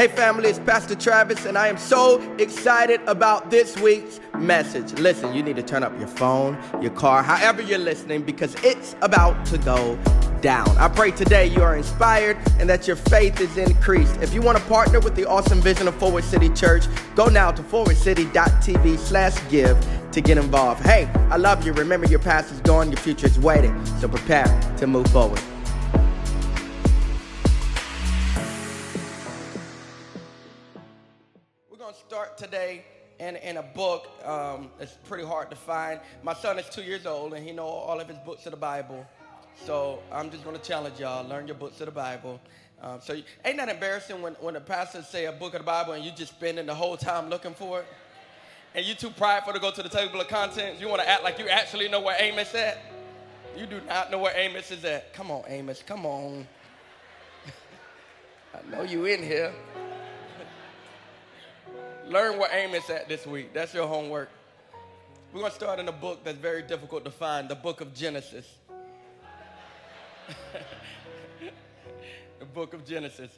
Hey, family, it's Pastor Travis, and I am so excited about this week's message. Listen, you need to turn up your phone, your car, however you're listening, because it's about to go down. I pray today you are inspired and that your faith is increased. If you want to partner with the awesome vision of Forward City Church, go now to forwardcity.tv slash give to get involved. Hey, I love you. Remember, your past is gone, your future is waiting. So prepare to move forward. Today in, in a book. Um, it's pretty hard to find. My son is two years old, and he know all of his books of the Bible. So I'm just going to challenge y'all, learn your books of the Bible. Um, so you, ain't that embarrassing when, when the pastor say a book of the Bible and you just spending the whole time looking for it? And you too prideful to go to the table of contents. You want to act like you actually know where Amos at? You do not know where Amos is at. Come on, Amos, come on. I know you in here. Learn where Amos at this week. That's your homework. We're going to start in a book that's very difficult to find, the book of Genesis. the book of Genesis.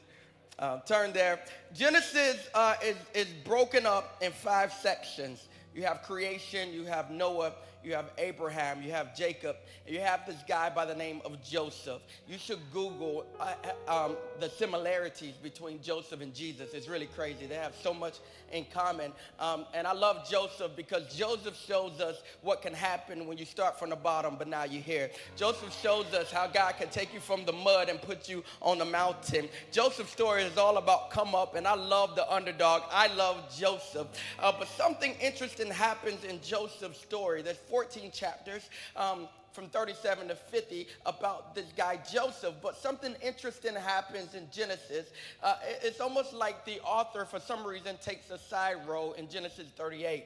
Uh, turn there. Genesis uh, is, is broken up in five sections. You have creation, you have Noah, you have Abraham, you have Jacob, you have this guy by the name of Joseph. You should Google uh, um, the similarities between Joseph and Jesus. It's really crazy. They have so much in common. Um, and I love Joseph because Joseph shows us what can happen when you start from the bottom, but now you're here. Joseph shows us how God can take you from the mud and put you on the mountain. Joseph's story is all about come up, and I love the underdog. I love Joseph. Uh, but something interesting happens in Joseph's story. There's 14 chapters. Um, from 37 to 50 about this guy Joseph, but something interesting happens in Genesis. Uh, it's almost like the author, for some reason, takes a side role in Genesis 38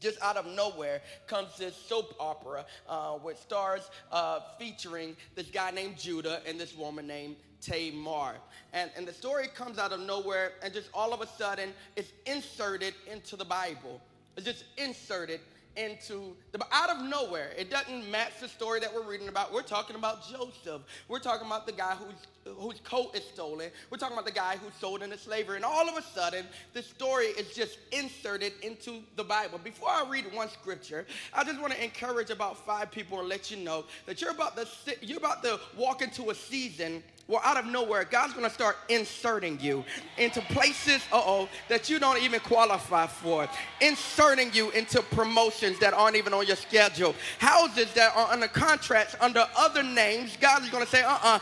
just out of nowhere comes this soap opera uh, with stars uh, featuring this guy named Judah and this woman named Tamar. And, and the story comes out of nowhere, and just all of a sudden, it's inserted into the Bible. It's just inserted into the out of nowhere. It doesn't match the story that we're reading about. We're talking about Joseph. We're talking about the guy whose whose coat is stolen. We're talking about the guy who's sold into slavery. And all of a sudden, the story is just inserted into the Bible. Before I read one scripture, I just want to encourage about five people and let you know that you're about to you're about to walk into a season well, out of nowhere, God's gonna start inserting you into places, uh oh, that you don't even qualify for. Inserting you into promotions that aren't even on your schedule. Houses that are under contracts under other names. God is gonna say, uh uh,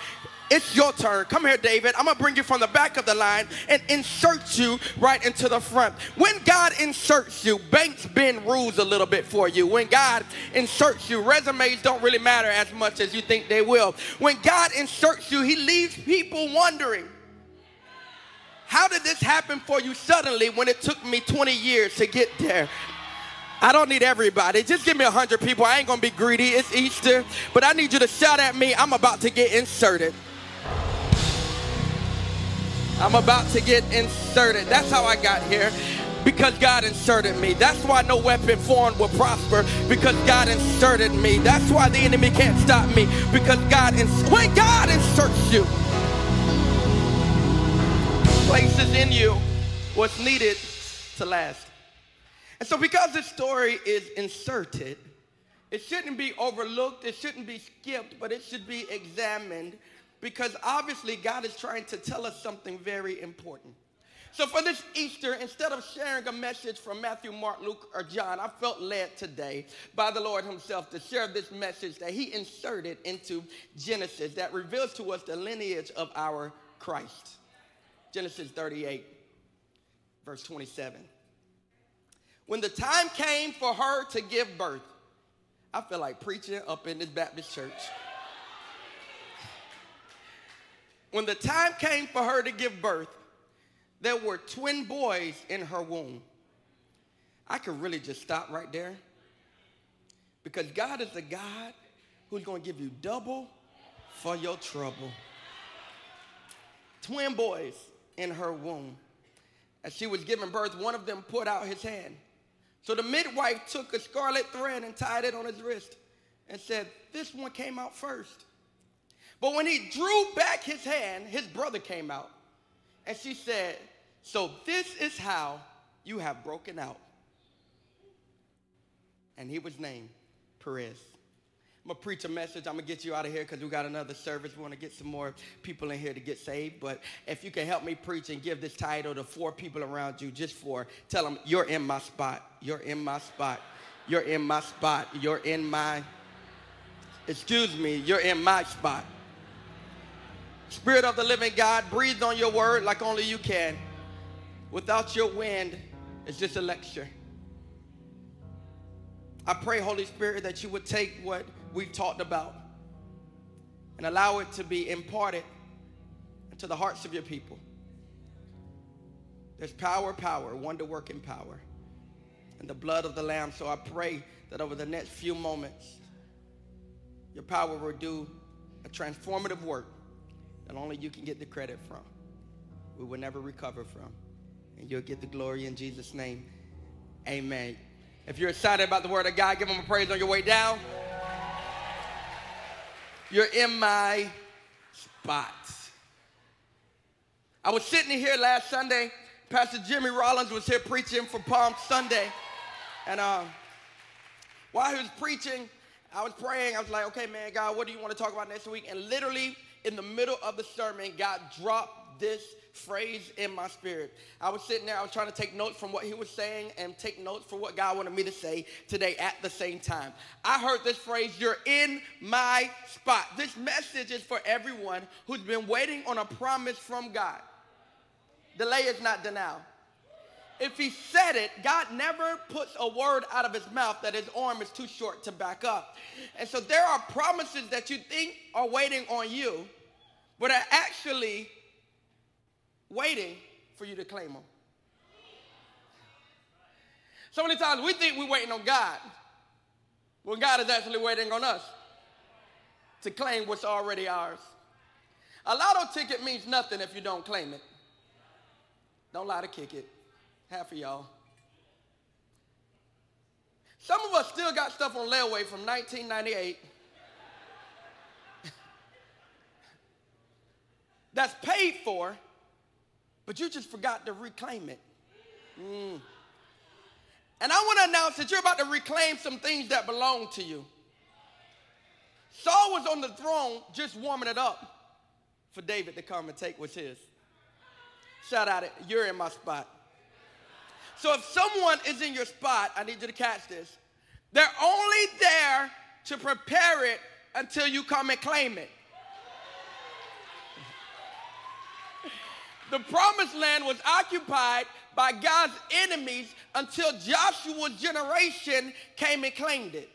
it's your turn. Come here, David. I'm going to bring you from the back of the line and insert you right into the front. When God inserts you, banks bend rules a little bit for you. When God inserts you, resumes don't really matter as much as you think they will. When God inserts you, He leaves people wondering, how did this happen for you suddenly when it took me 20 years to get there? I don't need everybody. Just give me hundred people. I ain't gonna be greedy. It's Easter, but I need you to shout at me. I'm about to get inserted. I'm about to get inserted. That's how I got here. Because God inserted me. That's why no weapon formed will prosper. Because God inserted me. That's why the enemy can't stop me. Because God ins- when God inserts you, places in you what's needed to last. And so, because this story is inserted, it shouldn't be overlooked, it shouldn't be skipped, but it should be examined because obviously God is trying to tell us something very important. So, for this Easter, instead of sharing a message from Matthew, Mark, Luke, or John, I felt led today by the Lord Himself to share this message that He inserted into Genesis that reveals to us the lineage of our Christ. Genesis 38, verse 27. When the time came for her to give birth, I feel like preaching up in this Baptist church. When the time came for her to give birth, there were twin boys in her womb. I could really just stop right there because God is the God who's going to give you double for your trouble. Twin boys in her womb. As she was giving birth, one of them put out his hand. So the midwife took a scarlet thread and tied it on his wrist and said, This one came out first. But when he drew back his hand, his brother came out. And she said, So this is how you have broken out. And he was named Perez. I'm gonna preach a message. I'm gonna get you out of here because we got another service. We want to get some more people in here to get saved. But if you can help me preach and give this title to four people around you, just for tell them you're in my spot. You're in my spot. You're in my spot. You're in my. Excuse me. You're in my spot. Spirit of the living God, breathe on your word like only you can. Without your wind, it's just a lecture. I pray, Holy Spirit, that you would take what we've talked about and allow it to be imparted into the hearts of your people. There's power, power, wonder working power, and the blood of the Lamb. So I pray that over the next few moments, your power will do a transformative work that only you can get the credit from. We will never recover from. And you'll get the glory in Jesus' name. Amen. If you're excited about the word of God, give him a praise on your way down. You're in my spot. I was sitting here last Sunday. Pastor Jimmy Rollins was here preaching for Palm Sunday. And uh, while he was preaching, I was praying. I was like, okay, man, God, what do you want to talk about next week? And literally in the middle of the sermon, God dropped this phrase in my spirit. I was sitting there, I was trying to take notes from what he was saying and take notes for what God wanted me to say today at the same time. I heard this phrase, you're in my spot. This message is for everyone who's been waiting on a promise from God. Delay is not denial. If he said it, God never puts a word out of his mouth that his arm is too short to back up. And so there are promises that you think are waiting on you, but are actually waiting for you to claim them. So many times we think we're waiting on God when God is actually waiting on us to claim what's already ours. A lotto ticket means nothing if you don't claim it. Don't lie to kick it. Half of y'all. Some of us still got stuff on layaway from 1998 that's paid for but you just forgot to reclaim it. Mm. And I want to announce that you're about to reclaim some things that belong to you. Saul was on the throne just warming it up for David to come and take what's his. Shout out it, you're in my spot. So if someone is in your spot, I need you to catch this. They're only there to prepare it until you come and claim it. The promised land was occupied by God's enemies until Joshua's generation came and claimed it.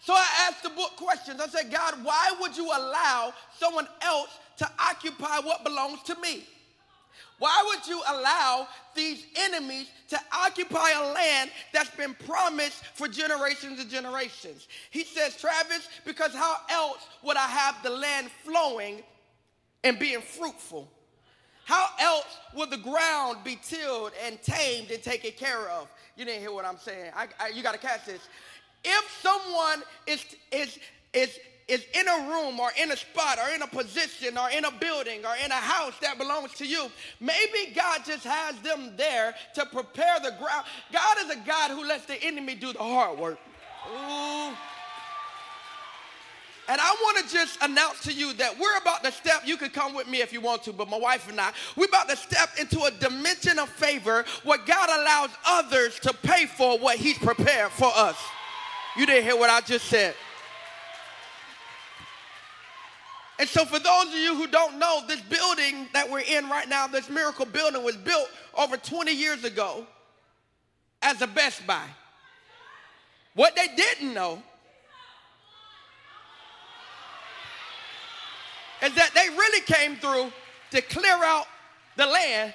So I asked the book questions. I said, God, why would you allow someone else to occupy what belongs to me? Why would you allow these enemies to occupy a land that's been promised for generations and generations? He says, Travis, because how else would I have the land flowing and being fruitful? How else would the ground be tilled and tamed and taken care of? You didn't hear what I'm saying. I, I, you got to catch this. If someone is, is, is, is in a room or in a spot or in a position or in a building or in a house that belongs to you, maybe God just has them there to prepare the ground. God is a God who lets the enemy do the hard work. Ooh. And I want to just announce to you that we're about to step, you can come with me if you want to, but my wife and I, we're about to step into a dimension of favor where God allows others to pay for what He's prepared for us. You didn't hear what I just said. And so, for those of you who don't know, this building that we're in right now, this miracle building, was built over 20 years ago as a Best Buy. What they didn't know is that they really came through to clear out the land,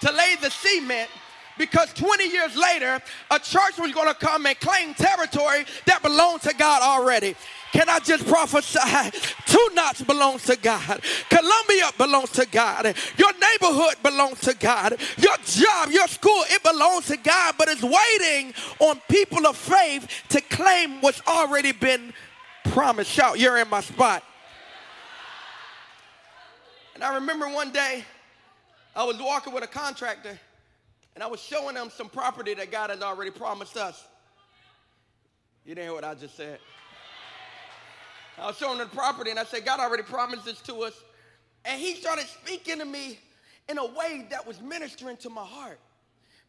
to lay the cement, because 20 years later, a church was going to come and claim territory that belonged to God already. Can I just prophesy? Two Notch belongs to God. Columbia belongs to God. Your neighborhood belongs to God. Your job, your school, it belongs to God, but it's waiting on people of faith to claim what's already been promised. Shout, you're in my spot. And I remember one day, I was walking with a contractor and I was showing them some property that God had already promised us. You didn't hear what I just said. I was showing them the property and I said, God already promised this to us. And he started speaking to me in a way that was ministering to my heart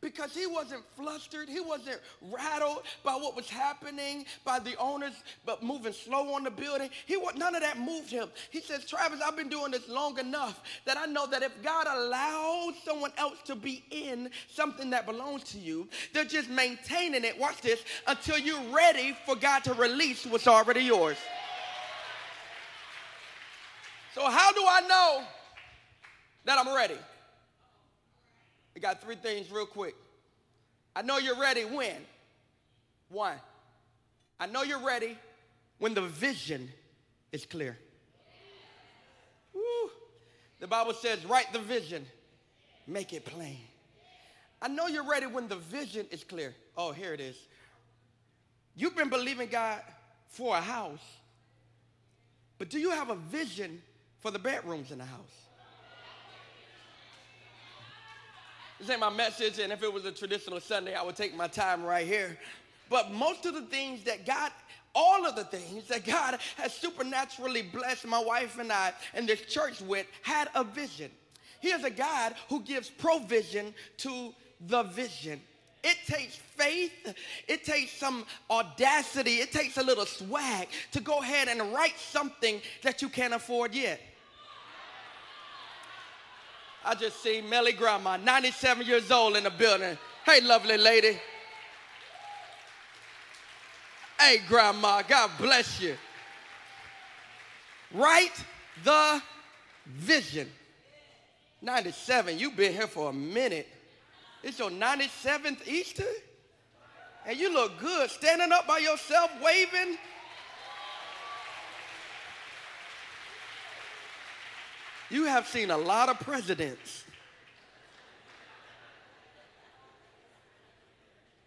because he wasn't flustered he wasn't rattled by what was happening by the owners but moving slow on the building. He none of that moved him. He says travis i've been doing this long enough that i know that if god allows someone else to be in something that belongs to you they're just maintaining it watch this until you're ready for god to release what's already yours. So how do i know that i'm ready I got three things real quick. I know you're ready when? One, I know you're ready when the vision is clear. Woo. The Bible says, write the vision, make it plain. I know you're ready when the vision is clear. Oh, here it is. You've been believing God for a house, but do you have a vision for the bedrooms in the house? This ain't my message, and if it was a traditional Sunday, I would take my time right here. But most of the things that God, all of the things that God has supernaturally blessed my wife and I and this church with had a vision. He is a God who gives provision to the vision. It takes faith, it takes some audacity, it takes a little swag to go ahead and write something that you can't afford yet. I just see Melly Grandma, 97 years old in the building. Hey, lovely lady. Hey, Grandma, God bless you. Write the vision. 97, you've been here for a minute. It's your 97th Easter? And you look good standing up by yourself, waving. You have seen a lot of presidents.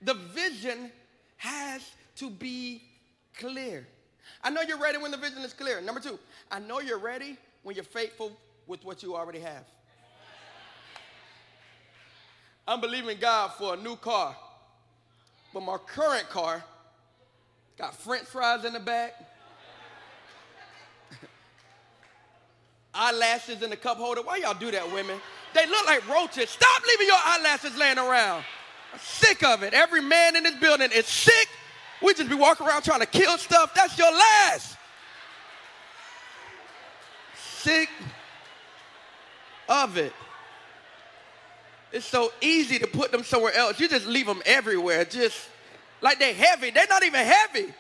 The vision has to be clear. I know you're ready when the vision is clear. Number two, I know you're ready when you're faithful with what you already have. I'm believing God for a new car, but my current car got french fries in the back, eyelashes in the cup holder. Why y'all do that, women? They look like roaches. Stop leaving your eyelashes laying around. I'm sick of it. Every man in this building is sick. We just be walking around trying to kill stuff. That's your last. Sick of it. It's so easy to put them somewhere else. You just leave them everywhere. Just like they're heavy. They're not even heavy.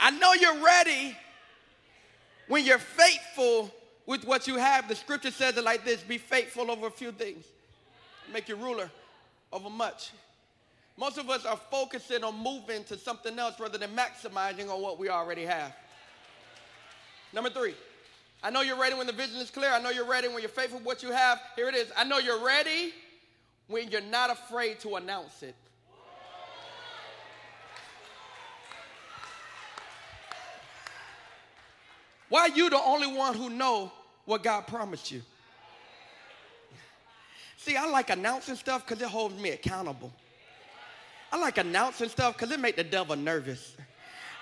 I know you're ready when you're faithful with what you have. The scripture says it like this be faithful over a few things, make you ruler over much. Most of us are focusing on moving to something else rather than maximizing on what we already have. Number three, I know you're ready when the vision is clear. I know you're ready when you're faithful with what you have. Here it is. I know you're ready when you're not afraid to announce it. Why you the only one who know what God promised you? See, I like announcing stuff because it holds me accountable. I like announcing stuff because it make the devil nervous.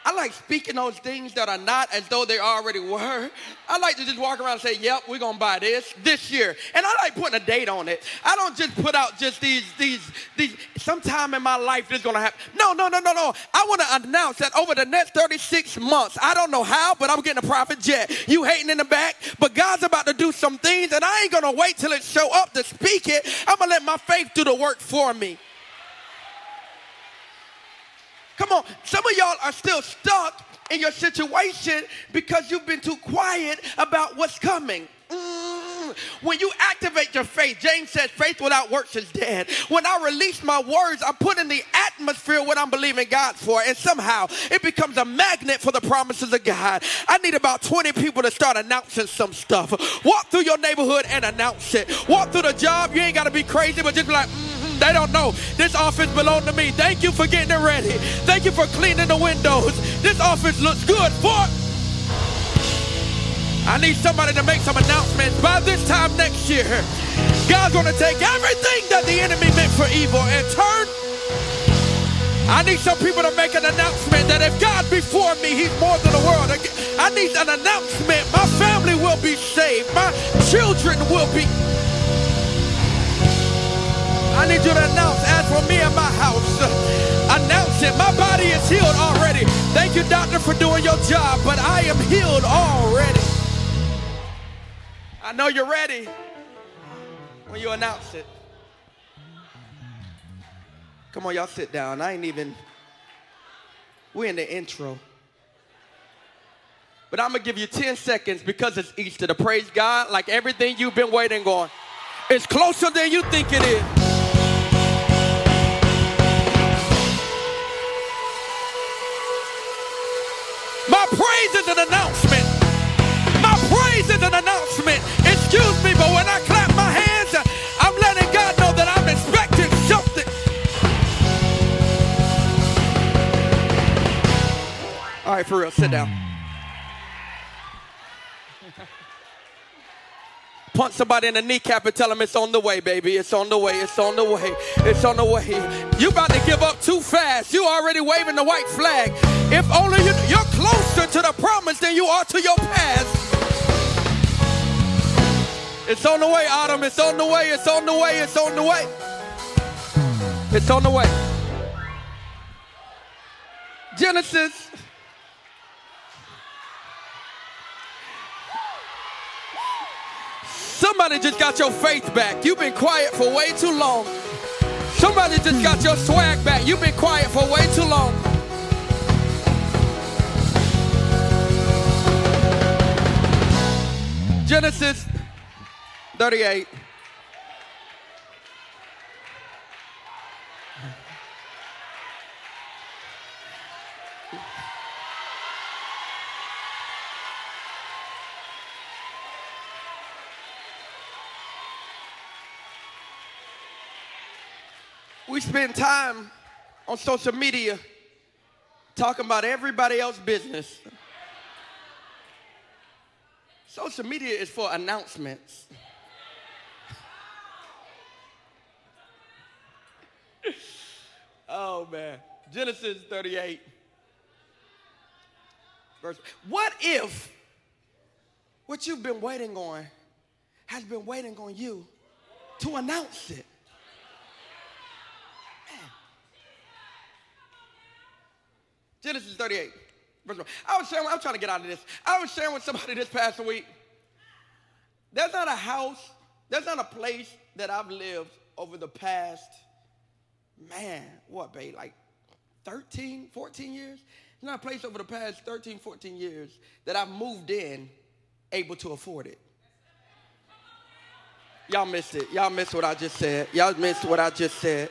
I like speaking those things that are not as though they already were. I like to just walk around and say, yep, we're to buy this this year. And I like putting a date on it. I don't just put out just these, these, these, sometime in my life this is to happen. No, no, no, no, no. I want to announce that over the next 36 months, I don't know how, but I'm getting a private jet. You hating in the back, but God's about to do some things and I ain't to wait till it show up to speak it. I'm to let my faith do the work for me. Come on, some of y'all are still stuck in your situation because you've been too quiet about what's coming. Mm. When you activate your faith, James says faith without works is dead. When I release my words, I put in the atmosphere what I'm believing God for, and somehow it becomes a magnet for the promises of God. I need about 20 people to start announcing some stuff. Walk through your neighborhood and announce it. Walk through the job, you ain't got to be crazy, but just be like, mm. They don't know. This office belongs to me. Thank you for getting it ready. Thank you for cleaning the windows. This office looks good for. I need somebody to make some announcements. By this time next year, God's going to take everything that the enemy meant for evil and turn. I need some people to make an announcement that if God before me, he's more than the world. I need an announcement. My family will be saved. My children will be. I need you to announce, as for me and my house, announce it. My body is healed already. Thank you, doctor, for doing your job, but I am healed already. I know you're ready when you announce it. Come on, y'all sit down. I ain't even, we're in the intro. But I'm to give you 10 seconds because it's Easter to praise God like everything you've been waiting on. It's closer than you think it is. An announcement. My praise is an announcement. Excuse me, but when I clap my hands, I'm letting God know that I'm expecting something. All right, for real, sit down. Punch somebody in the kneecap and tell them it's on the way, baby. It's on the way. It's on the way. It's on the way. You about to give up too fast. You already waving the white flag. If only you, you're closer to the promise than you are to your past. It's on the way, Autumn. It's on the way. It's on the way. It's on the way. It's on the way. Genesis. Somebody just got your faith back. You've been quiet for way too long. Somebody just got your swag back. You've been quiet for way too long. Genesis 38. We spend time on social media talking about everybody else's business. Social media is for announcements. oh man. Genesis 38. Verse. What if what you've been waiting on has been waiting on you to announce it? Genesis 38. Verse 1. I was sharing, I'm trying to get out of this. I was sharing with somebody this past week. There's not a house, there's not a place that I've lived over the past, man, what, babe, like 13, 14 years? There's not a place over the past 13, 14 years that I've moved in able to afford it. Y'all missed it. Y'all missed what I just said. Y'all missed what I just said.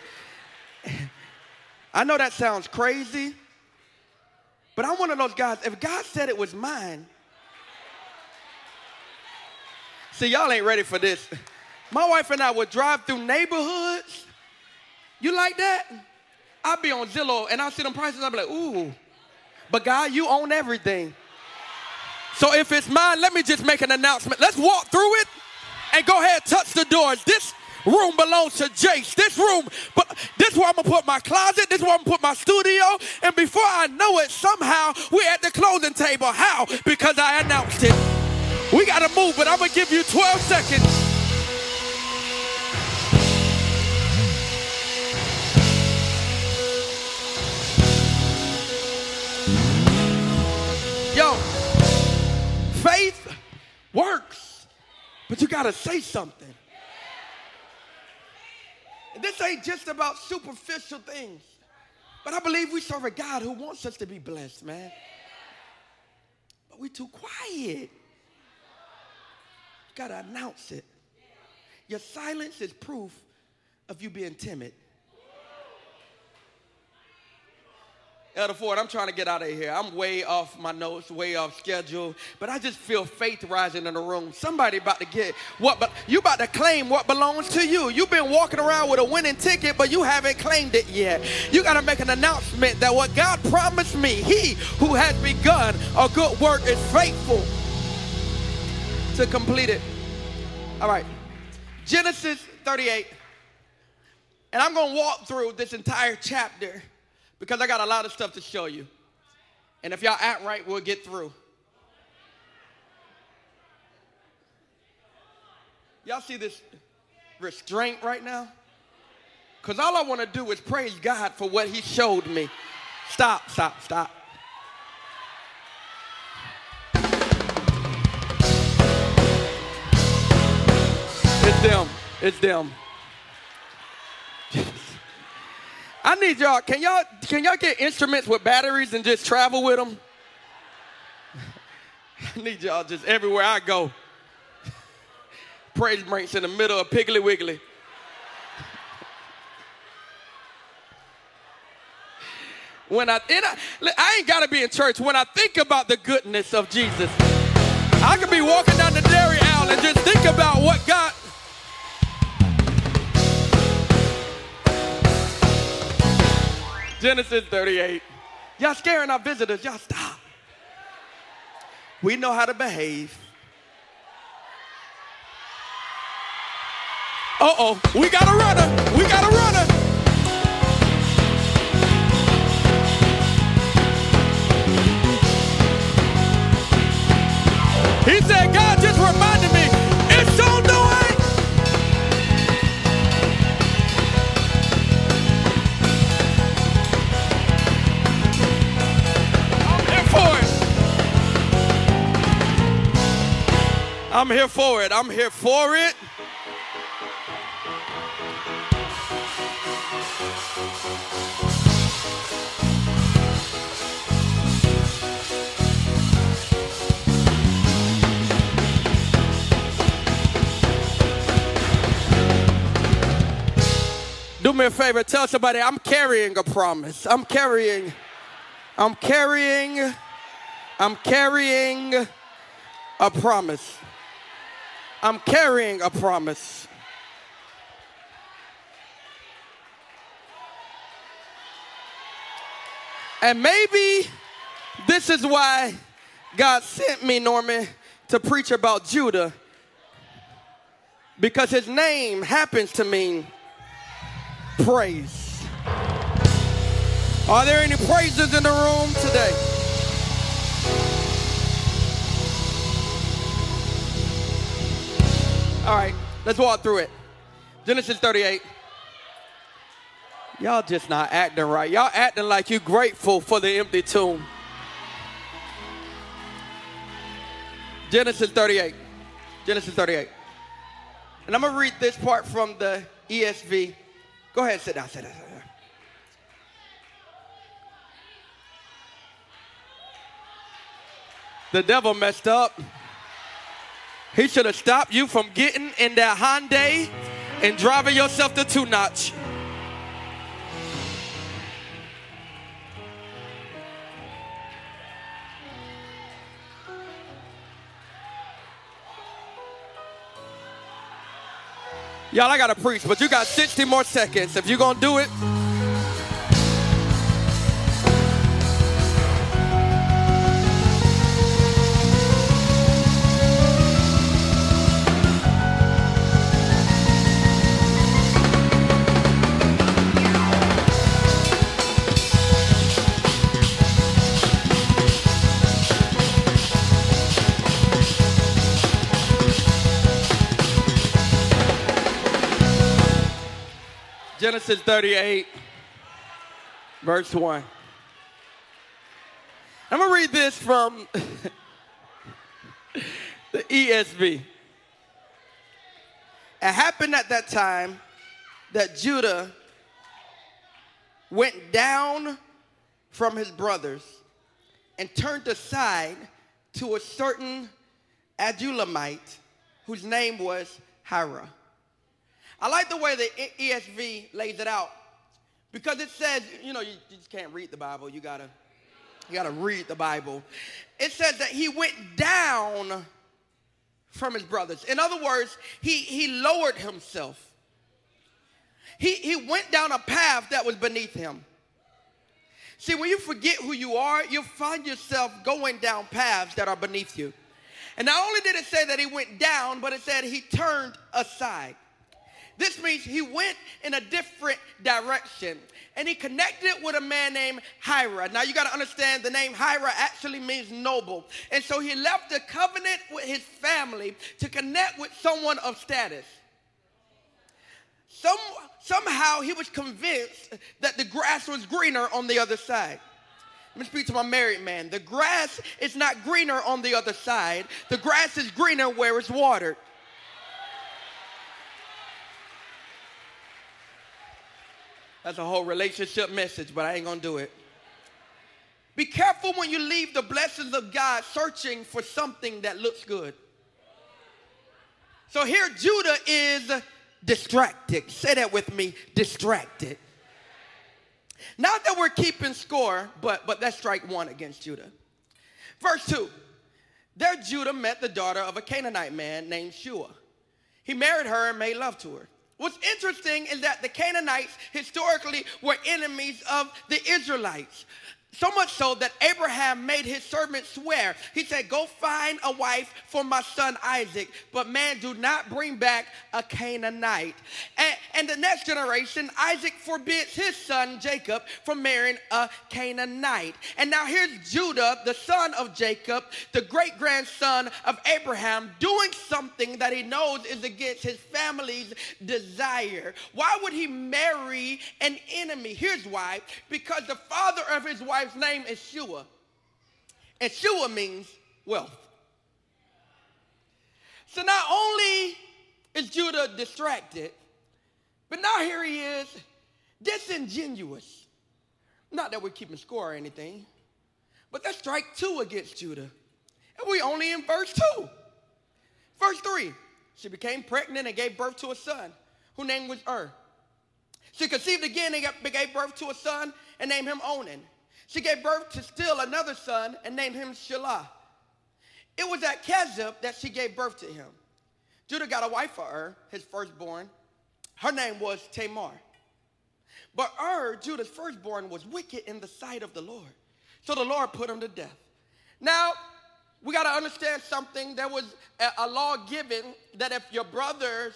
I know that sounds crazy. But I'm one of those guys, if God said it was mine, see, y'all ain't ready for this. My wife and I would drive through neighborhoods. You like that? I'd be on Zillow and I'll see them prices, I'd be like, ooh. But God, you own everything. So if it's mine, let me just make an announcement. Let's walk through it and go ahead touch the doors. This room belongs to Jace. This room, but this is where I'm gonna put my closet. This is where I'm gonna put my studio. And before I know it, somehow we're at the closing table. How? Because I announced it. We gotta move, but I'm gonna give you 12 seconds. Yo, faith works, but you gotta say something. This ain't just about superficial things. But I believe we serve a God who wants us to be blessed, man. But we too quiet. You gotta announce it. Your silence is proof of you being timid. Elder Ford, I'm trying to get out of here. I'm way off my notes, way off schedule, but I just feel faith rising in the room. Somebody about to get what, but you about to claim what belongs to you. You've been walking around with a winning ticket, but you haven't claimed it yet. You got to make an announcement that what God promised me, He who has begun a good work is faithful. to complete it. All right. Genesis 38. And I'm going to walk through this entire chapter because I got a lot of stuff to show you. And if y'all act right, we'll get through. Y'all see this restraint right now? Because all I want to do is praise God for what He showed me. Stop, stop, stop. It's them. It's them. I need y'all. Can y'all can y'all get instruments with batteries and just travel with them? I need y'all just everywhere I go. Praise breaks in the middle of Piggly Wiggly. When I, I, I ain't got to be in church. When I think about the goodness of Jesus, I could be walking down the dairy aisle and just think about what God. Genesis 38. Y'all scaring our visitors. Y'all stop. We know how to behave. Uh oh, we got a runner. We got a runner. I'm here for it. I'm here for it. Do me a favor, tell somebody I'm carrying a promise. I'm carrying, I'm carrying, I'm carrying a promise. I'm carrying a promise. And maybe this is why God sent me, Norman, to preach about Judah. Because his name happens to mean praise. Are there any praises in the room today? All right, let's walk through it. Genesis 38. Y'all just not acting right. Y'all acting like you're grateful for the empty tomb. Genesis 38. Genesis 38. And I'm going to read this part from the ESV. Go ahead, sit down, sit down, sit down. The devil messed up. He should have stopped you from getting in that Hyundai and driving yourself to two notch. Y'all, I gotta preach, but you got 60 more seconds. If you're gonna do it, Genesis 38, verse 1. I'm going to read this from the ESV. It happened at that time that Judah went down from his brothers and turned aside to a certain Adullamite whose name was Hirah. I like the way the ESV lays it out because it says, you know, you, you just can't read the Bible. You gotta, you gotta read the Bible. It says that he went down from his brothers. In other words, he, he lowered himself. He, he went down a path that was beneath him. See, when you forget who you are, you'll find yourself going down paths that are beneath you. And not only did it say that he went down, but it said he turned aside. This means he went in a different direction and he connected with a man named Hirah. Now you got to understand the name Hirah actually means noble. And so he left the covenant with his family to connect with someone of status. Some, somehow he was convinced that the grass was greener on the other side. Let me speak to my married man. The grass is not greener on the other side. The grass is greener where it's watered. That's a whole relationship message, but I ain't gonna do it. Be careful when you leave the blessings of God searching for something that looks good. So here Judah is distracted. Say that with me distracted. Not that we're keeping score, but, but that's strike one against Judah. Verse 2 There Judah met the daughter of a Canaanite man named Shua. He married her and made love to her. What's interesting is that the Canaanites historically were enemies of the Israelites. So much so that Abraham made his servant swear. He said, Go find a wife for my son Isaac, but man, do not bring back a Canaanite. And, and the next generation, Isaac forbids his son Jacob from marrying a Canaanite. And now here's Judah, the son of Jacob, the great grandson of Abraham, doing something that he knows is against his family's desire. Why would he marry an enemy? Here's why because the father of his wife wife's name is Shua. And Shua means wealth. So not only is Judah distracted, but now here he is disingenuous. Not that we're keeping score or anything, but that's strike two against Judah. And we only in verse two. Verse three, she became pregnant and gave birth to a son whose name was Ur. She conceived again and gave birth to a son and named him Onan. She gave birth to still another son and named him Shelah. It was at Kezib that she gave birth to him. Judah got a wife for Ur, his firstborn. Her name was Tamar. But Ur, Judah's firstborn, was wicked in the sight of the Lord. So the Lord put him to death. Now, we got to understand something. There was a law given that if your brothers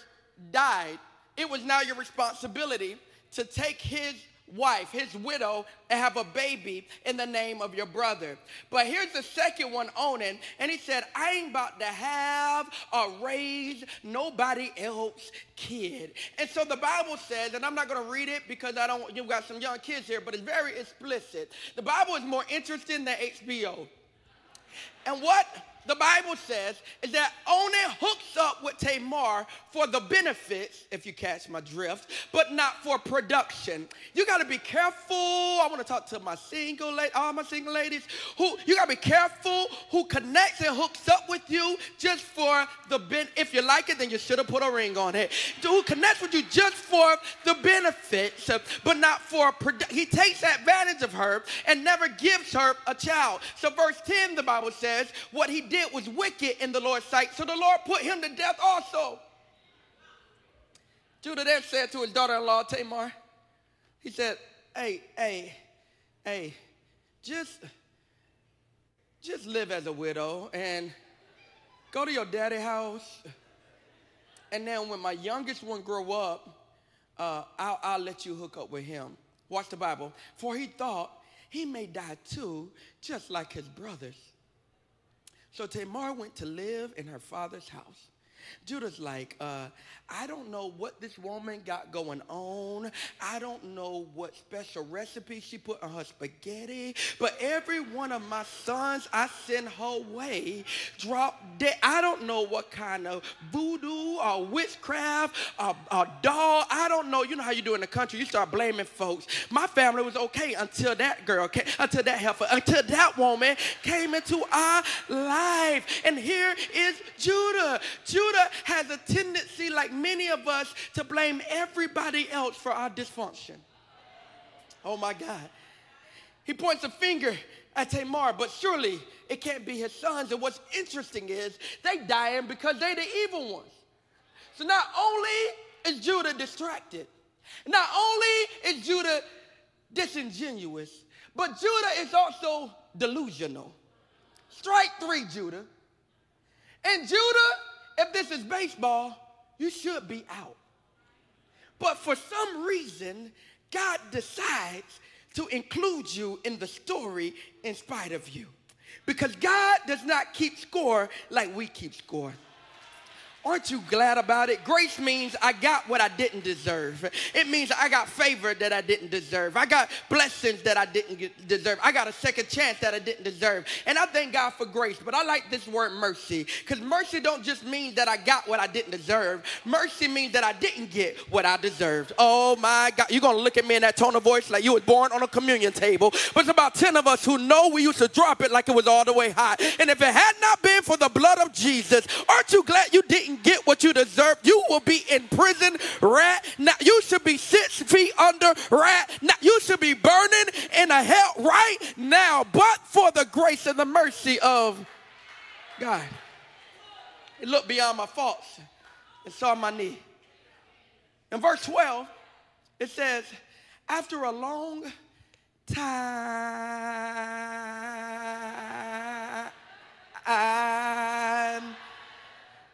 died, it was now your responsibility to take his wife, his widow, and have a baby in the name of your brother. But here's the second one, Onan, and he said, I ain't about to have or raise nobody else kid. And so the Bible says, and I'm not going to read it because I don't, you've got some young kids here, but it's very explicit. The Bible is more interesting than HBO. And what the Bible says is that Onan hooks up with Tamar for the benefits, if you catch my drift, but not for production. You got to be careful. I want to talk to my single ladies, all my single ladies, who you got to be careful who connects and hooks up with you just for the ben. If you like it, then you should have put a ring on it. Who connects with you just for the benefits, but not for produ- he takes advantage of her and never gives her a child. So verse 10, the Bible says, what he did was wicked in the Lord's sight, so the Lord put him to death also. Judah then said to his daughter in law, Tamar, he said, Hey, hey, hey, just, just live as a widow and go to your daddy house. And then when my youngest one grow up, uh, I'll, I'll let you hook up with him. Watch the Bible. For he thought he may die too, just like his brothers. So Tamar went to live in her father's house. Judah's like, uh, I don't know what this woman got going on. I don't know what special recipe she put on her spaghetti. But every one of my sons I send her way drop dead. I don't know what kind of voodoo or witchcraft or, or doll. I don't know. You know how you do in the country. You start blaming folks. My family was okay until that girl came, until that heifer, until that woman came into our life. And here is Judah. Judah has a tendency, like many of us to blame everybody else for our dysfunction. Oh my God. He points a finger at Tamar, but surely it can't be his sons. And what's interesting is they dying because they're the evil ones. So not only is Judah distracted, not only is Judah disingenuous, but Judah is also delusional. Strike three, Judah. And Judah, if this is baseball, you should be out. But for some reason, God decides to include you in the story in spite of you. Because God does not keep score like we keep score. Aren't you glad about it? Grace means I got what I didn't deserve. It means I got favor that I didn't deserve. I got blessings that I didn't deserve. I got a second chance that I didn't deserve. And I thank God for grace. But I like this word mercy because mercy don't just mean that I got what I didn't deserve. Mercy means that I didn't get what I deserved. Oh my God. You're going to look at me in that tone of voice like you was born on a communion table. But it's about 10 of us who know we used to drop it like it was all the way high. And if it had not been for the blood of Jesus, aren't you glad you didn't didn't get what you deserve, you will be in prison right now. You should be six feet under right now. You should be burning in a hell right now. But for the grace and the mercy of God, it looked beyond my faults and saw my need. In verse 12, it says, after a long time,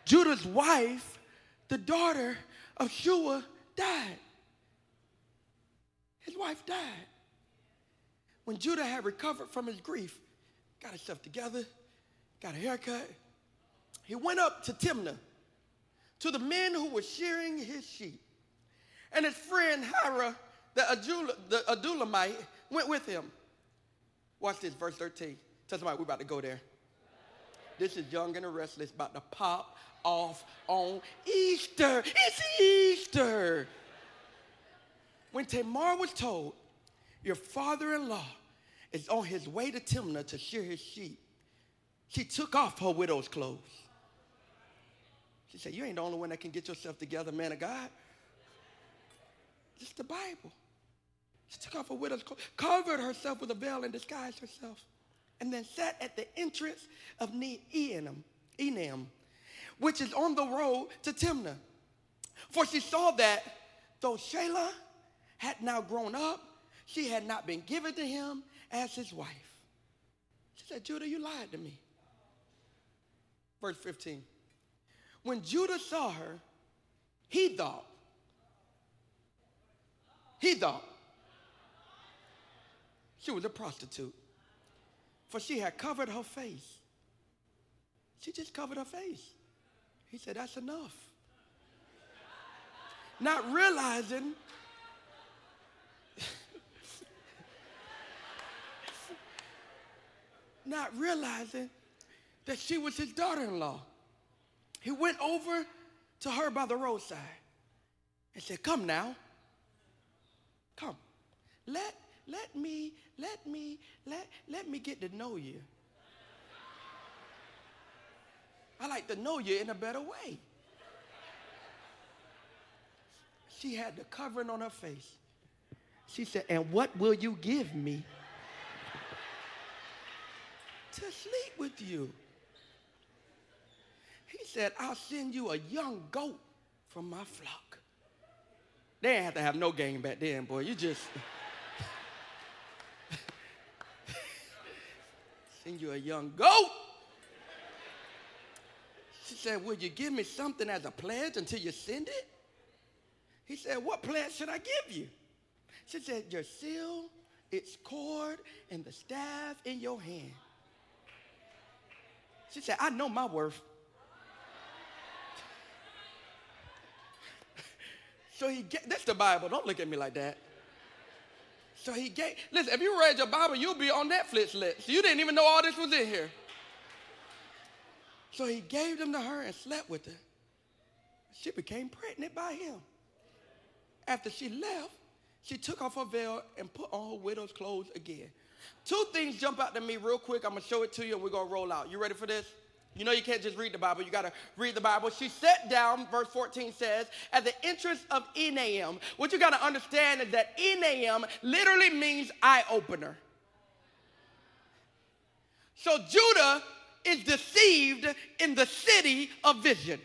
Judah's wife, the daughter of Shua, died. His wife died. When Judah had recovered from his grief, got himself together, got a haircut, he went up to Timnah, to the men who were shearing his sheep. And his friend Hirah, the, Adul- the Adullamite, went with him. Watch this, verse 13. Tell somebody we're about to go there. This is young and restless, about to pop off on Easter. It's Easter. When Tamar was told, your father in law is on his way to Timnah to shear his sheep, she took off her widow's clothes. She said, You ain't the only one that can get yourself together, man of God. It's the Bible. She took off her widow's clothes, covered herself with a veil, and disguised herself, and then sat at the entrance of Enam, Enam which is on the road to Timnah. For she saw that though Shelah had now grown up, she had not been given to him as his wife. She said, Judah, you lied to me. Verse 15. When Judah saw her, he thought, he thought she was a prostitute. For she had covered her face. She just covered her face. He said, That's enough. Not realizing not realizing that she was his daughter-in-law. He went over to her by the roadside and said, Come now. Come. Let let me, let me, let, let me get to know you. I like to know you in a better way. She had the covering on her face. She said, And what will you give me to sleep with you? He said, I'll send you a young goat from my flock. They didn't have to have no game back then, boy. You just send you a young goat. She said, Will you give me something as a pledge until you send it? He said, What pledge should I give you? She said, Your seal, its cord, and the staff in your hand. She said, I know my worth. so he get that's the Bible. Don't look at me like that. So he gave, listen, if you read your Bible, you'll be on Netflix list. You didn't even know all this was in here. So he gave them to her and slept with her. She became pregnant by him. After she left, she took off her veil and put on her widow's clothes again. Two things jump out to me real quick. I'm going to show it to you and we're going to roll out. You ready for this? You know you can't just read the Bible, you got to read the Bible. She sat down, verse 14 says, at the entrance of Enam. What you got to understand is that Enam literally means eye opener. So Judah is deceived in the city of vision.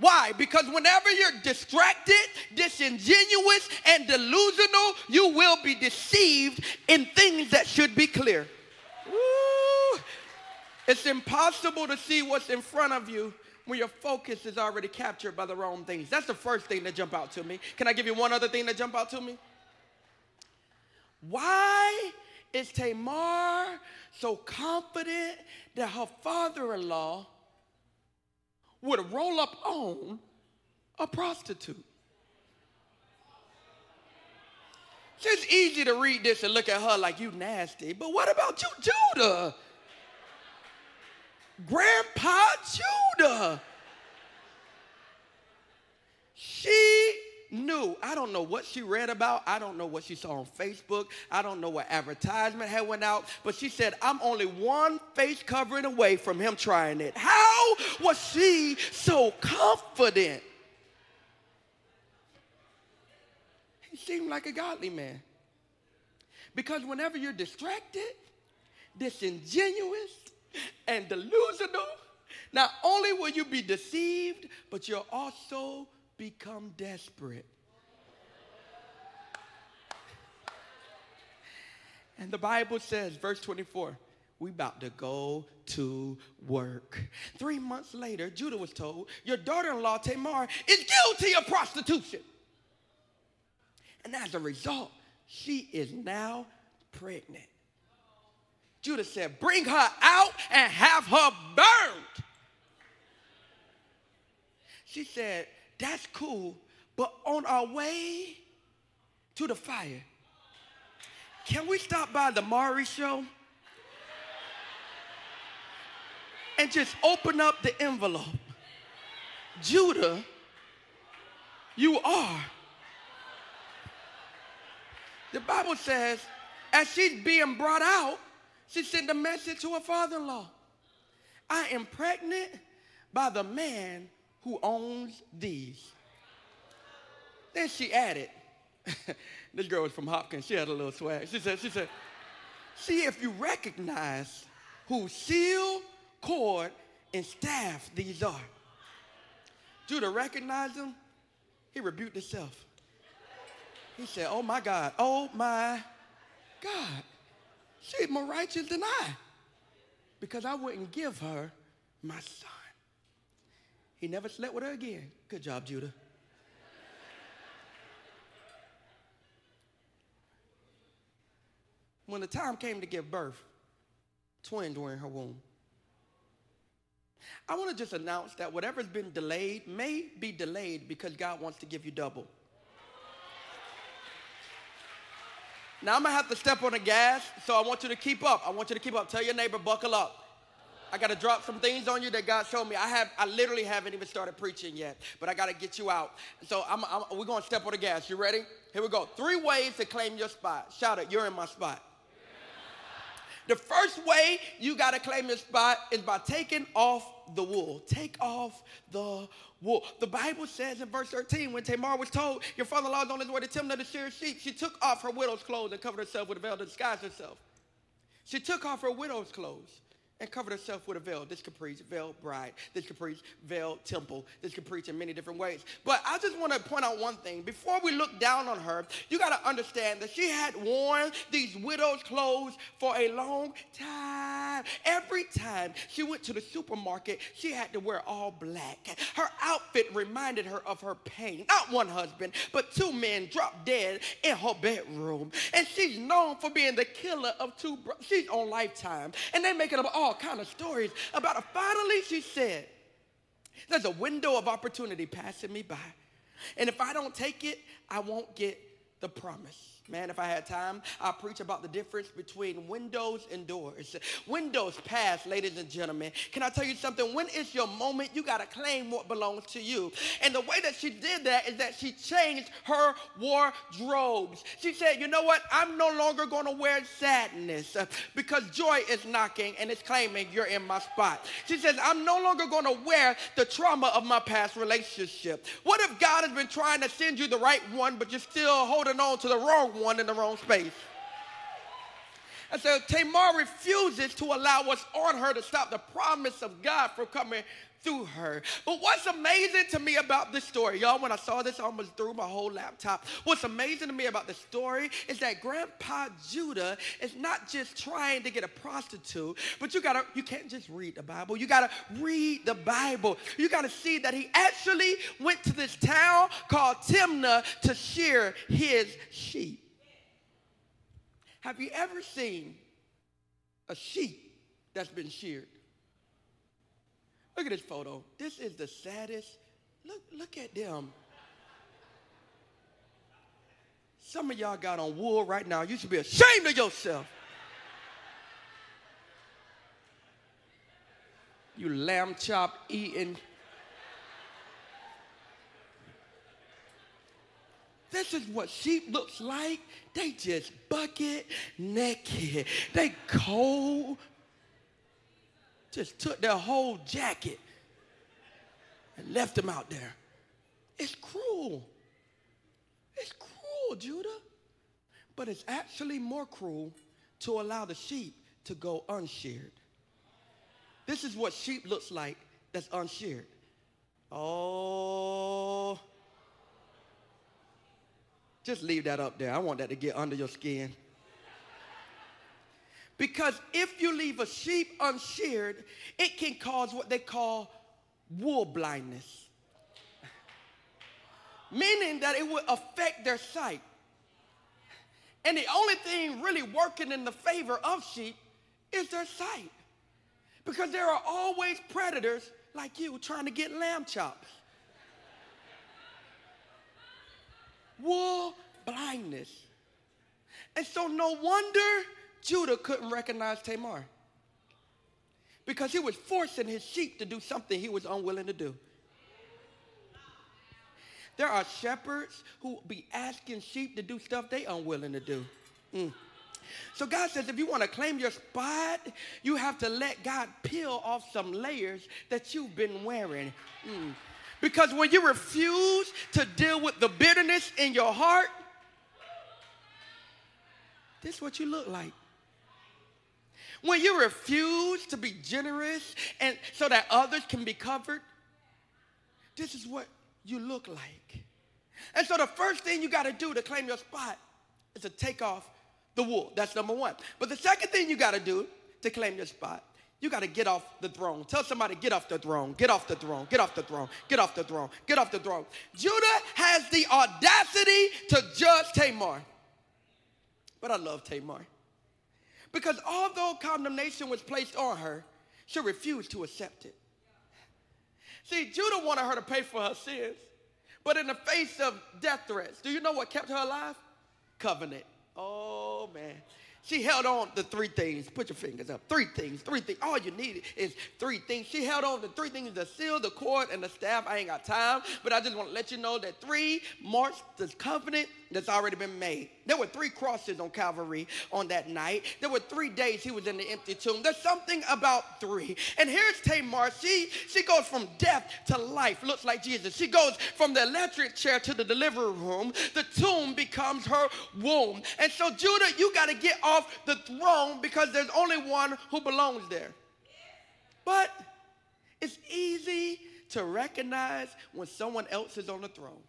Why? Because whenever you're distracted, disingenuous, and delusional, you will be deceived in things that should be clear. Woo. It's impossible to see what's in front of you when your focus is already captured by the wrong things. That's the first thing that jump out to me. Can I give you one other thing that jump out to me? Why is Tamar so confident that her father-in-law would roll up on a prostitute? It's easy to read this and look at her like you nasty, but what about you, Judah? Grandpa Judah. She knew. I don't know what she read about. I don't know what she saw on Facebook. I don't know what advertisement had went out. But she said, I'm only one face covering away from him trying it. How was she so confident? He seemed like a godly man. Because whenever you're distracted, disingenuous, and delusional, not only will you be deceived, but you'll also become desperate. And the Bible says, verse 24, we about to go to work. Three months later, Judah was told, your daughter-in-law Tamar is guilty of prostitution. And as a result, she is now pregnant. Judah said, Bring her out and have her burned. She said, That's cool, but on our way to the fire, can we stop by the Maury show and just open up the envelope? Judah, you are. The Bible says, as she's being brought out, she sent a message to her father in law I am pregnant by the man who owns these. Then she added, this girl was from Hopkins, she had a little swag. She said, she said, see if you recognize who seal, cord, and staff these are. Judah recognized them. He rebuked himself. He said, oh my God, oh my God. She's more righteous than I because I wouldn't give her my son. He never slept with her again. Good job, Judah. When the time came to give birth, twins were in her womb. I want to just announce that whatever's been delayed may be delayed because God wants to give you double. Now I'm gonna have to step on the gas, so I want you to keep up. I want you to keep up. Tell your neighbor, buckle up. I gotta drop some things on you that God showed me. I have, I literally haven't even started preaching yet, but I gotta get you out. So I'm, I'm, we're gonna step on the gas. You ready? Here we go. Three ways to claim your spot. Shout it. You're in my spot. The first way you got to claim your spot is by taking off the wool. Take off the wool. The Bible says in verse 13, when Tamar was told, Your father in law is on his way to Timnah to shear sheep, she took off her widow's clothes and covered herself with a veil to disguise herself. She took off her widow's clothes and covered herself with a veil. This could preach veil bride. This could preach veil temple. This could preach in many different ways. But I just want to point out one thing. Before we look down on her, you got to understand that she had worn these widow's clothes for a long time. Every time she went to the supermarket, she had to wear all black. Her outfit reminded her of her pain. Not one husband, but two men dropped dead in her bedroom. And she's known for being the killer of two. She's on lifetime. And they make it up all all kind of stories about her. Finally, she said, there's a window of opportunity passing me by. And if I don't take it, I won't get the promise. Man, if I had time, I'll preach about the difference between windows and doors. Windows pass, ladies and gentlemen. Can I tell you something? When it's your moment, you got to claim what belongs to you. And the way that she did that is that she changed her wardrobes. She said, you know what? I'm no longer going to wear sadness because joy is knocking and it's claiming you're in my spot. She says, I'm no longer going to wear the trauma of my past relationship. What if God has been trying to send you the right one, but you're still holding on to the wrong one in the wrong space. And so Tamar refuses to allow what's on her to stop the promise of God from coming through her. But what's amazing to me about this story, y'all, when I saw this, I almost threw my whole laptop. What's amazing to me about the story is that Grandpa Judah is not just trying to get a prostitute, but you gotta, you can't just read the Bible. You gotta read the Bible. You gotta see that he actually went to this town called Timnah to shear his sheep. Have you ever seen a sheep that's been sheared? Look at this photo. This is the saddest. Look, look at them. Some of y'all got on wool right now. You should be ashamed of yourself. You lamb chop eating. This is what sheep looks like. They just bucket naked. They cold just took their whole jacket and left them out there. It's cruel. It's cruel, Judah. But it's actually more cruel to allow the sheep to go unsheared. This is what sheep looks like that's unsheared. Oh. Just leave that up there. I want that to get under your skin. Because if you leave a sheep unsheared, it can cause what they call wool blindness. Meaning that it would affect their sight. And the only thing really working in the favor of sheep is their sight. Because there are always predators like you trying to get lamb chops. Wool blindness. And so, no wonder Judah couldn't recognize Tamar because he was forcing his sheep to do something he was unwilling to do. There are shepherds who be asking sheep to do stuff they unwilling to do. Mm. So God says if you want to claim your spot, you have to let God peel off some layers that you've been wearing. Mm. Because when you refuse to deal with the bitterness in your heart, this is what you look like. When you refuse to be generous and so that others can be covered, this is what you look like. And so the first thing you got to do to claim your spot is to take off the wool. That's number one. But the second thing you got to do to claim your spot, you got to get off the throne. Tell somebody, get off the throne, get off the throne, get off the throne, get off the throne, get off the throne. Judah has the audacity to judge Tamar. But I love Tamar. Because although condemnation was placed on her, she refused to accept it. See, Judah wanted her to pay for her sins, but in the face of death threats, do you know what kept her alive? Covenant. Oh, man. She held on to three things. Put your fingers up. Three things. Three things. All you need is three things. She held on to three things the seal, the cord, and the staff. I ain't got time, but I just want to let you know that three marks the covenant that's already been made. There were three crosses on Calvary on that night. There were three days he was in the empty tomb. There's something about three. And here's Tamar. She, she goes from death to life, looks like Jesus. She goes from the electric chair to the delivery room. The tomb becomes her womb. And so, Judah, you got to get off the throne because there's only one who belongs there. But it's easy to recognize when someone else is on the throne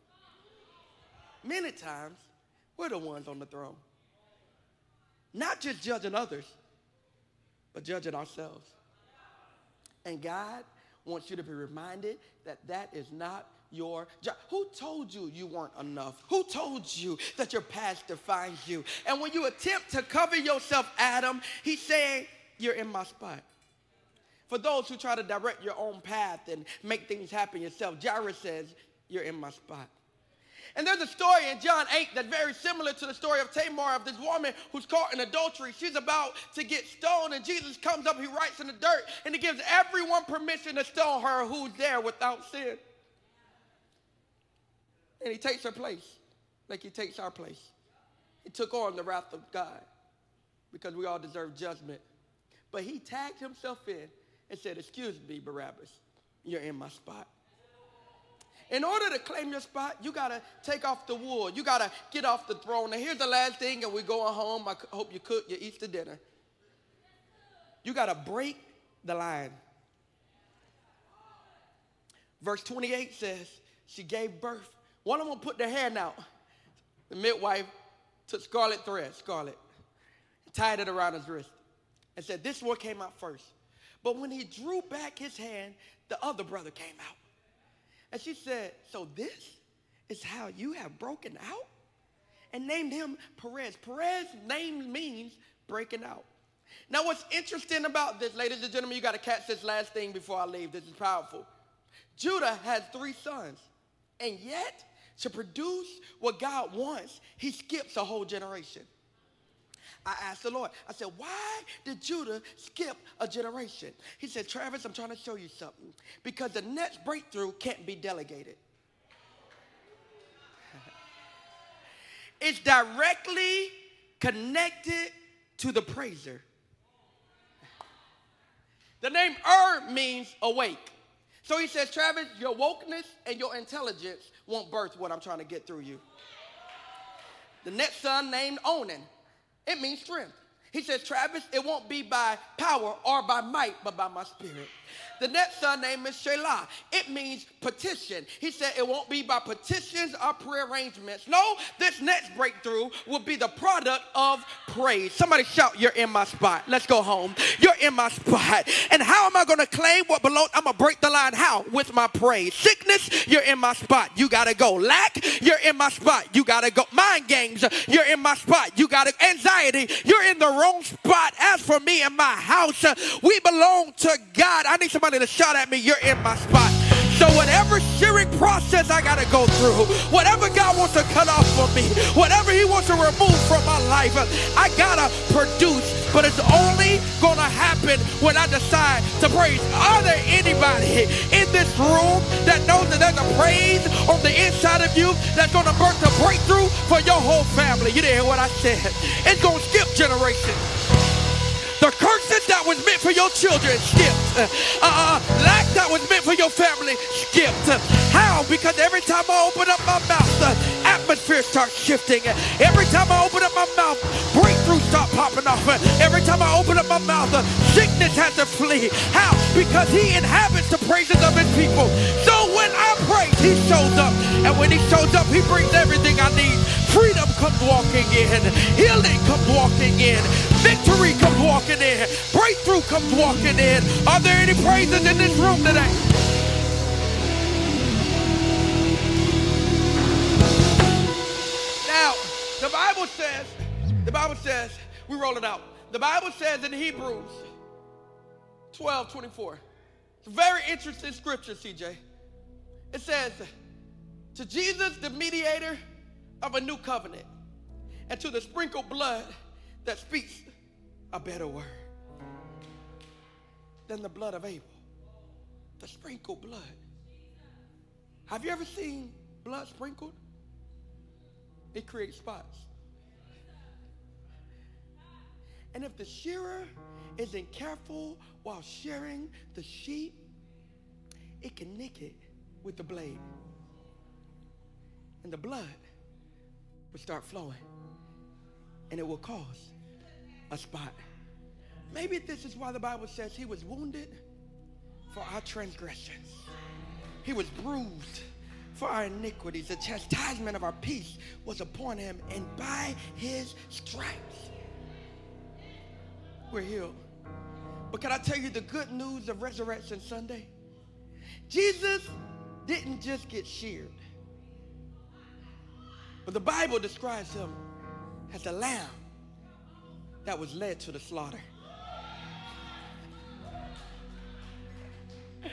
many times we're the ones on the throne. Not just judging others, but judging ourselves. And God wants you to be reminded that that is not your job. Who told you you weren't enough? Who told you that your past defines you? And when you attempt to cover yourself, Adam, he's saying, You're in my spot. For those who try to direct your own path and make things happen yourself, Jairus says, You're in my spot. And there's a story in John 8 that's very similar to the story of Tamar, of this woman who's caught in adultery. She's about to get stoned, and Jesus comes up, he writes in the dirt, and he gives everyone permission to stone her who's there without sin. And he takes her place, like he takes our place. He took on the wrath of God because we all deserve judgment. But he tagged himself in and said, Excuse me, Barabbas, you're in my spot. In order to claim your spot, you got to take off the wool. You got to get off the throne. And here's the last thing, and we're going home. I hope you cook your Easter dinner. You got to break the line. Verse 28 says, She gave birth. One of them put their hand out. The midwife took scarlet thread, scarlet, tied it around his wrist, and said, This one came out first. But when he drew back his hand, the other brother came out. And she said, So this is how you have broken out? And named him Perez. Perez name means breaking out. Now, what's interesting about this, ladies and gentlemen, you got to catch this last thing before I leave. This is powerful. Judah has three sons, and yet to produce what God wants, he skips a whole generation. I asked the Lord, I said, why did Judah skip a generation? He said, Travis, I'm trying to show you something. Because the next breakthrough can't be delegated. it's directly connected to the praiser. The name Er means awake. So he says, Travis, your wokeness and your intelligence won't birth what I'm trying to get through you. The next son named Onan, it means strength. He says, Travis, it won't be by power or by might, but by my spirit. The next son name is Shelah. It means petition. He said it won't be by petitions or prayer arrangements. No, this next breakthrough will be the product of praise. Somebody shout, You're in my spot. Let's go home. You're in my spot. And how am I going to claim what belongs? I'm going to break the line. How? With my praise. Sickness, you're in my spot. You got to go. Lack, you're in my spot. You got to go. Mind games, you're in my spot. You got to. Anxiety, you're in the wrong spot. As for me and my house, we belong to God. I need somebody to shout at me, you're in my spot. So whatever shearing process I gotta go through, whatever God wants to cut off from me, whatever He wants to remove from my life, I gotta produce. But it's only gonna happen when I decide to praise. Are there anybody in this room that knows that there's a praise on the inside of you that's gonna birth a breakthrough for your whole family? You didn't hear what I said. It's gonna skip generations. The curses that was meant for your children skipped. Uh, uh, lack that was meant for your family skipped. How? Because every time I open up my mouth, the atmosphere starts shifting. Every time I open up my mouth, breakthroughs popping off. Every time I open up my mouth, sickness has to flee. How? Because he inhabits the praises of his people. So when I praise, he shows up. And when he shows up, he brings everything I need. Freedom comes walking in. Healing comes walking in. Victory comes walking in. Breakthrough comes walking in. Are there any praises in this room today? Now, the Bible says, the Bible says, we roll it out. The Bible says in Hebrews 12 24. It's a very interesting scripture, CJ. It says, To Jesus, the mediator of a new covenant, and to the sprinkled blood that speaks a better word than the blood of Abel. The sprinkled blood. Have you ever seen blood sprinkled? It creates spots. And if the shearer isn't careful while shearing the sheep, it can nick it with the blade. And the blood will start flowing. And it will cause a spot. Maybe this is why the Bible says he was wounded for our transgressions. He was bruised for our iniquities. The chastisement of our peace was upon him, and by his stripes we're healed. But can I tell you the good news of Resurrection Sunday? Jesus didn't just get sheared, but the Bible describes him as a lamb that was led to the slaughter. They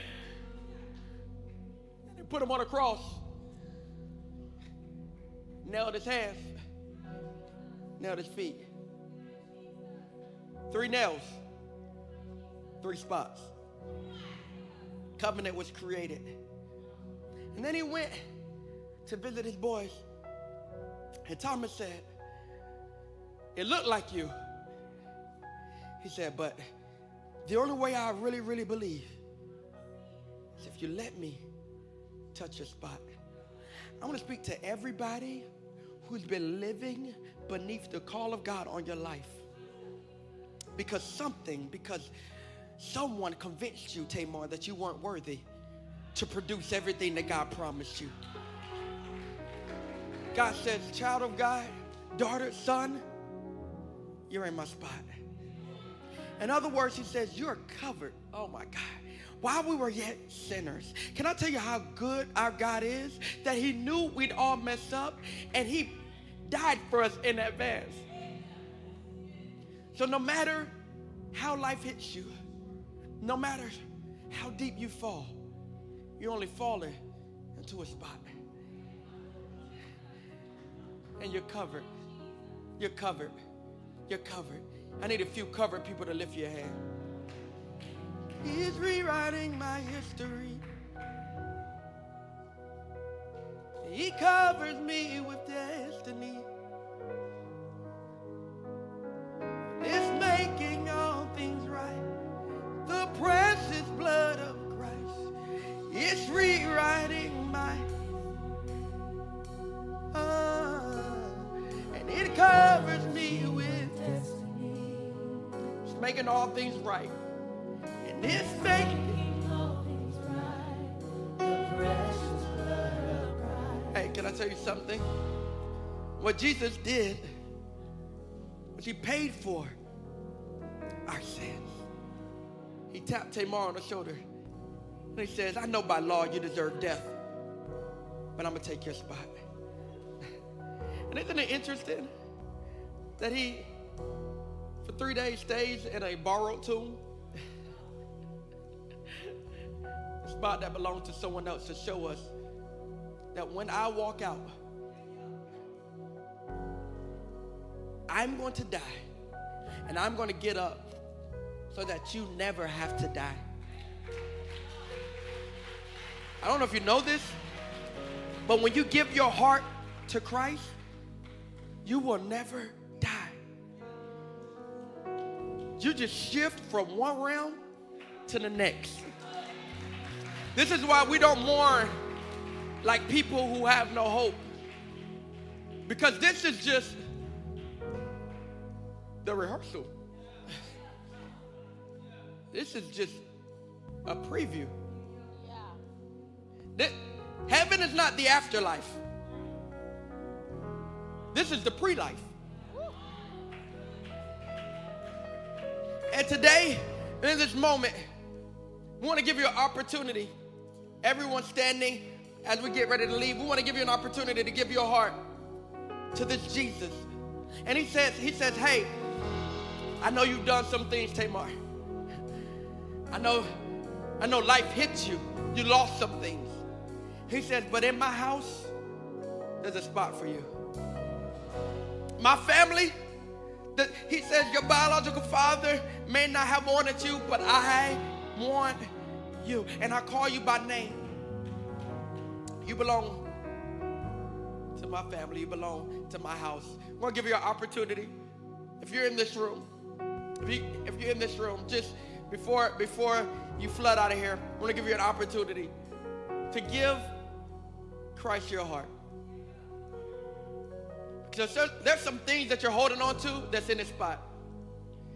put him on a cross, nailed his hands, nailed his feet. Three nails, three spots. Covenant was created. And then he went to visit his boys. And Thomas said, It looked like you. He said, But the only way I really, really believe is if you let me touch your spot. I want to speak to everybody who's been living beneath the call of God on your life. Because something, because someone convinced you, Tamar, that you weren't worthy to produce everything that God promised you. God says, child of God, daughter, son, you're in my spot. In other words, he says, you're covered. Oh my God while we were yet sinners. Can I tell you how good our God is? That He knew we'd all mess up and He died for us in advance. So no matter how life hits you, no matter how deep you fall, you're only falling into a spot. And you're covered. You're covered. You're covered. I need a few covered people to lift your hand. He's rewriting my history. He covers me with destiny. Things right. The precious blood of Christ. It's rewriting my uh, and it covers me with destiny. It's making all things right. This making all things right. The precious blood of Christ. Hey, can I tell you something? What Jesus did was he paid for our sins. He tapped Tamar on the shoulder and he says, I know by law you deserve death, but I'm going to take your spot. And isn't it interesting that he, for three days, stays in a borrowed tomb? a spot that belongs to someone else to show us that when I walk out, I'm going to die and I'm going to get up so that you never have to die. I don't know if you know this, but when you give your heart to Christ, you will never die. You just shift from one realm to the next. This is why we don't mourn like people who have no hope. Because this is just the rehearsal. This is just a preview. Yeah. heaven is not the afterlife. This is the pre-life. And today, in this moment, we want to give you an opportunity everyone standing as we get ready to leave, we want to give you an opportunity to give your heart to this Jesus. And he says, he says, hey, I know you've done some things, Tamar. I know, I know life hits you. You lost some things. He says, but in my house, there's a spot for you. My family, that he says, your biological father may not have wanted you, but I want you. And I call you by name. You belong to my family. You belong to my house. I'm going to give you an opportunity. If you're in this room, if, you, if you're in this room, just before, before you flood out of here, I want to give you an opportunity to give Christ your heart. Because there's, some things that you're holding on to that's in this spot.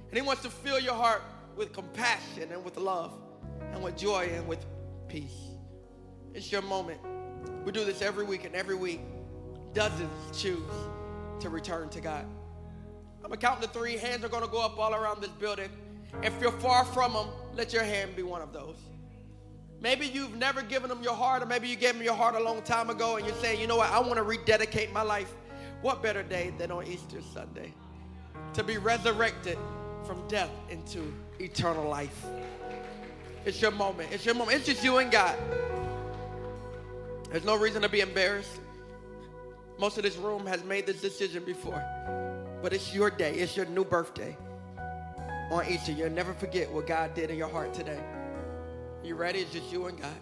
And he wants to fill your heart with compassion and with love and with joy and with peace. It's your moment. We do this every week and every week. Dozens choose to return to God. I'm gonna count to three. Hands are gonna go up all around this building. If you're far from them, let your hand be one of those. Maybe you've never given them your heart, or maybe you gave them your heart a long time ago and you're saying, you know what, I want to rededicate my life. What better day than on Easter Sunday to be resurrected from death into eternal life? It's your moment. It's your moment. It's just you and God. There's no reason to be embarrassed. Most of this room has made this decision before. But it's your day. It's your new birthday. On Easter, you'll never forget what God did in your heart today. You ready? It's just you and God.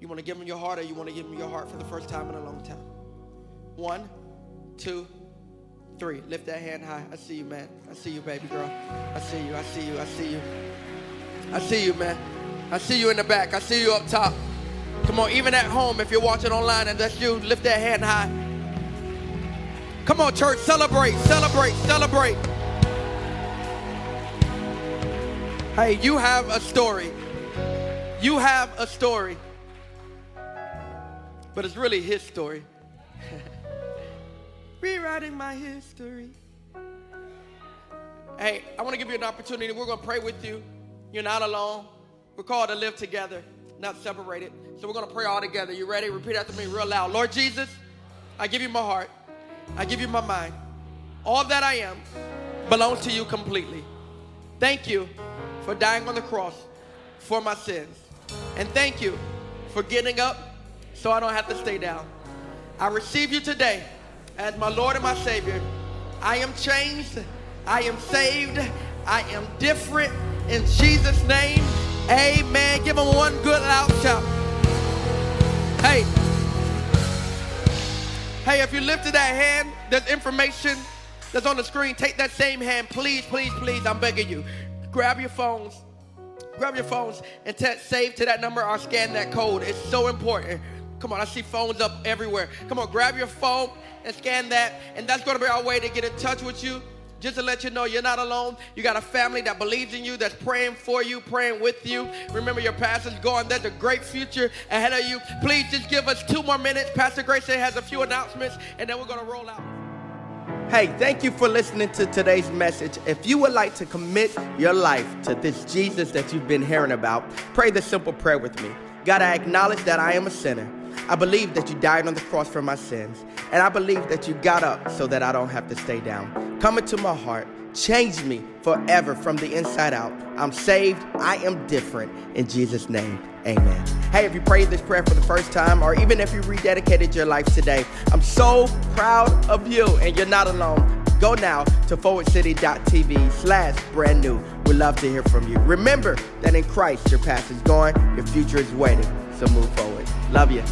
You want to give him your heart or you want to give him your heart for the first time in a long time? One, two, three. Lift that hand high. I see you, man. I see you, baby girl. I see you. I see you. I see you. I see you, man. I see you in the back. I see you up top. Come on, even at home, if you're watching online and that's you, lift that hand high. Come on, church, celebrate, celebrate, celebrate. Hey, you have a story. You have a story. But it's really his story. Rewriting my history. Hey, I want to give you an opportunity. We're going to pray with you. You're not alone. We're called to live together, not separated. So we're going to pray all together. You ready? Repeat after me real loud. Lord Jesus, I give you my heart. I give you my mind. All that I am belongs to you completely. Thank you for dying on the cross for my sins. And thank you for getting up so I don't have to stay down. I receive you today as my Lord and my Savior. I am changed. I am saved. I am different. In Jesus' name, amen. Give them one good loud shout. Hey. Hey, if you lifted that hand, there's information that's on the screen. Take that same hand, please, please, please. I'm begging you. Grab your phones. Grab your phones and text save to that number or scan that code. It's so important. Come on, I see phones up everywhere. Come on, grab your phone and scan that. And that's going to be our way to get in touch with you. Just to let you know you're not alone. You got a family that believes in you, that's praying for you, praying with you. Remember, your pastor's going. There's a great future ahead of you. Please just give us two more minutes. Pastor Grayson has a few announcements, and then we're going to roll out. Hey, thank you for listening to today's message. If you would like to commit your life to this Jesus that you've been hearing about, pray this simple prayer with me. God, I acknowledge that I am a sinner. I believe that you died on the cross for my sins. And I believe that you got up so that I don't have to stay down. Come into my heart. Change me forever from the inside out. I'm saved. I am different. In Jesus' name, amen. Hey, if you prayed this prayer for the first time, or even if you rededicated your life today, I'm so proud of you, and you're not alone. Go now to forwardcity.tv slash brand new. We'd love to hear from you. Remember that in Christ, your past is gone, your future is waiting. So move forward. Love you.